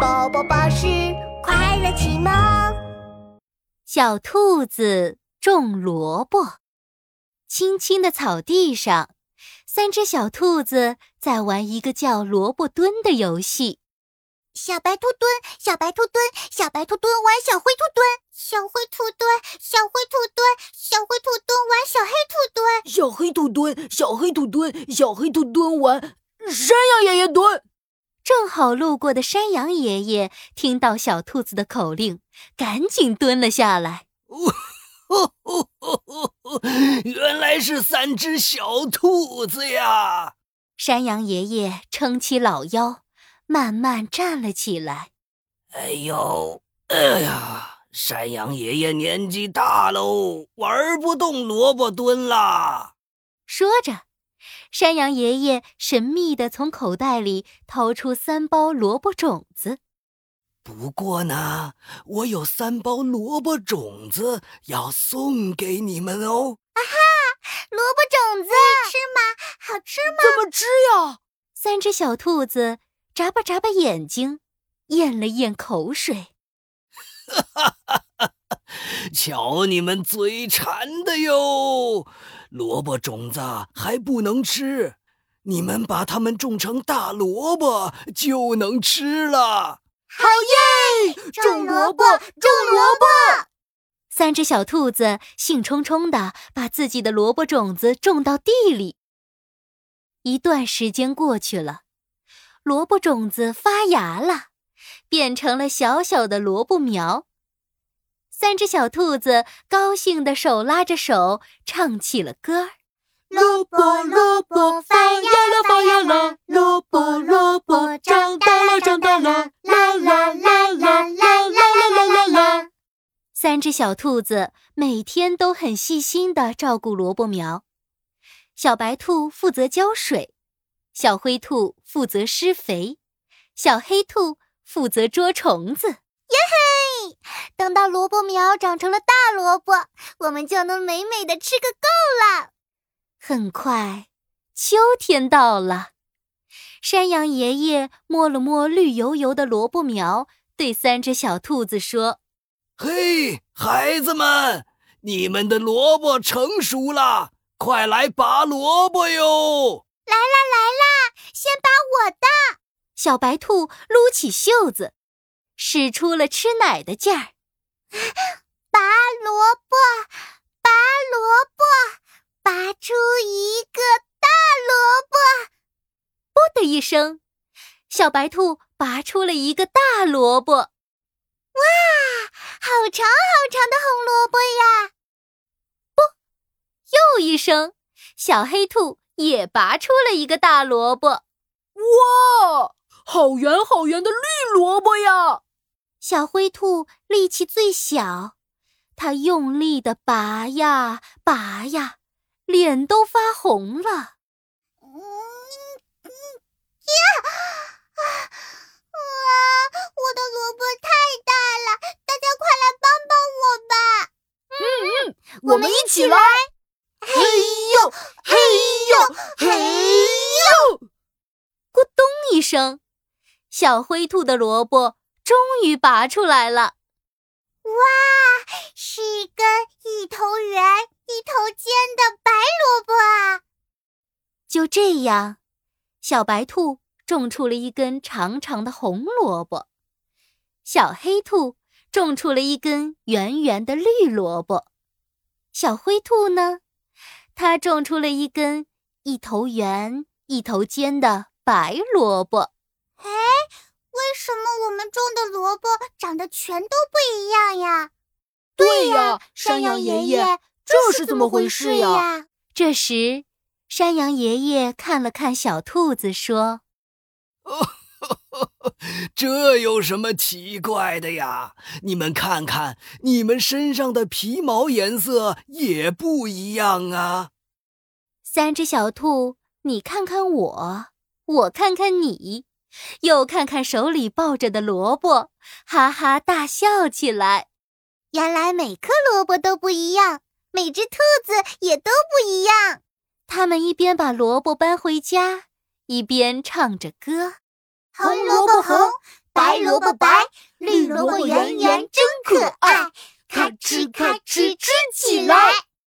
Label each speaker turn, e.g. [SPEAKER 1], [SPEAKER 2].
[SPEAKER 1] 宝宝巴士快乐启蒙。
[SPEAKER 2] 小兔子种萝卜。青青的草地上，三只小兔子在玩一个叫萝卜蹲的游戏。
[SPEAKER 3] 小白兔蹲，小白兔蹲，小白兔蹲玩小灰兔蹲，小灰兔蹲，小灰兔蹲，小灰兔蹲玩小黑兔蹲，
[SPEAKER 4] 小黑兔蹲，小黑兔蹲，小黑兔蹲玩山羊爷爷蹲。
[SPEAKER 2] 正好路过的山羊爷爷听到小兔子的口令，赶紧蹲了下来。
[SPEAKER 5] 原来是三只小兔子呀！
[SPEAKER 2] 山羊爷爷撑起老腰，慢慢站了起来。
[SPEAKER 5] 哎呦，哎呀，山羊爷爷年纪大喽，玩不动萝卜蹲啦。
[SPEAKER 2] 说着。山羊爷爷神秘地从口袋里掏出三包萝卜种子。
[SPEAKER 5] 不过呢，我有三包萝卜种子要送给你们哦！
[SPEAKER 3] 啊哈，萝卜种子吃吗？好吃吗？
[SPEAKER 4] 怎么吃呀？
[SPEAKER 2] 三只小兔子眨巴眨巴眼睛，咽了咽口水。
[SPEAKER 5] 哈哈！瞧你们嘴馋的哟！萝卜种子还不能吃，你们把它们种成大萝卜就能吃了。
[SPEAKER 3] 好耶！种萝卜，种萝卜！
[SPEAKER 2] 三只小兔子兴冲冲地把自己的萝卜种子种到地里。一段时间过去了，萝卜种子发芽了，变成了小小的萝卜苗。三只小兔子高兴地手拉着手唱起了歌儿：
[SPEAKER 1] 萝卜萝卜发芽了发芽了，萝卜萝卜长大了长大了，啦啦啦啦啦啦啦啦啦。
[SPEAKER 2] 三只小兔子每天都很细心的照顾萝卜苗，小白兔负责浇水，小灰兔负责施肥，小黑兔负责捉虫子。
[SPEAKER 3] 等到萝卜苗长成了大萝卜，我们就能美美的吃个够了。
[SPEAKER 2] 很快，秋天到了。山羊爷爷摸了摸绿油油的萝卜苗，对三只小兔子说：“
[SPEAKER 5] 嘿，孩子们，你们的萝卜成熟了，快来拔萝卜哟！”
[SPEAKER 3] 来啦来啦，先拔我的。
[SPEAKER 2] 小白兔撸起袖子。使出了吃奶的劲儿，
[SPEAKER 3] 拔萝卜，拔萝卜，拔出一个大萝卜！
[SPEAKER 2] 啵的一声，小白兔拔出了一个大萝卜。哇，
[SPEAKER 3] 好长好长的红萝卜呀！
[SPEAKER 2] 啵，又一声，小黑兔也拔出了一个大萝卜。
[SPEAKER 4] 哇，好圆好圆的绿萝卜呀！
[SPEAKER 2] 小灰兔力气最小，它用力的拔呀拔呀，脸都发红了。嗯
[SPEAKER 3] 嗯呀啊啊！我的萝卜太大了，大家快来帮帮我吧！
[SPEAKER 4] 嗯嗯，我们一起来！
[SPEAKER 1] 嘿呦嘿呦嘿呦！
[SPEAKER 2] 咕咚一声，小灰兔的萝卜。终于拔出来了！哇，
[SPEAKER 3] 是一根一头圆、一头尖的白萝卜啊！
[SPEAKER 2] 就这样，小白兔种出了一根长长的红萝卜，小黑兔种出了一根圆圆的绿萝卜，小灰兔呢，它种出了一根一头圆、一头尖的白萝卜。
[SPEAKER 3] 哎。为什么我们种的萝卜长得全都不一样呀？
[SPEAKER 4] 对呀，山羊爷爷，这是怎么回事呀？
[SPEAKER 2] 这时，山羊爷爷看了看小兔子，说：“
[SPEAKER 5] 这有什么奇怪的呀？你们看看，你们身上的皮毛颜色也不一样啊。”
[SPEAKER 2] 三只小兔，你看看我，我看看你。又看看手里抱着的萝卜，哈哈大笑起来。
[SPEAKER 3] 原来每颗萝卜都不一样，每只兔子也都不一样。
[SPEAKER 2] 他们一边把萝卜搬回家，一边唱着歌：
[SPEAKER 1] 红萝卜红，
[SPEAKER 3] 白萝卜白，绿萝卜圆圆真可爱，咔哧咔哧吃起来。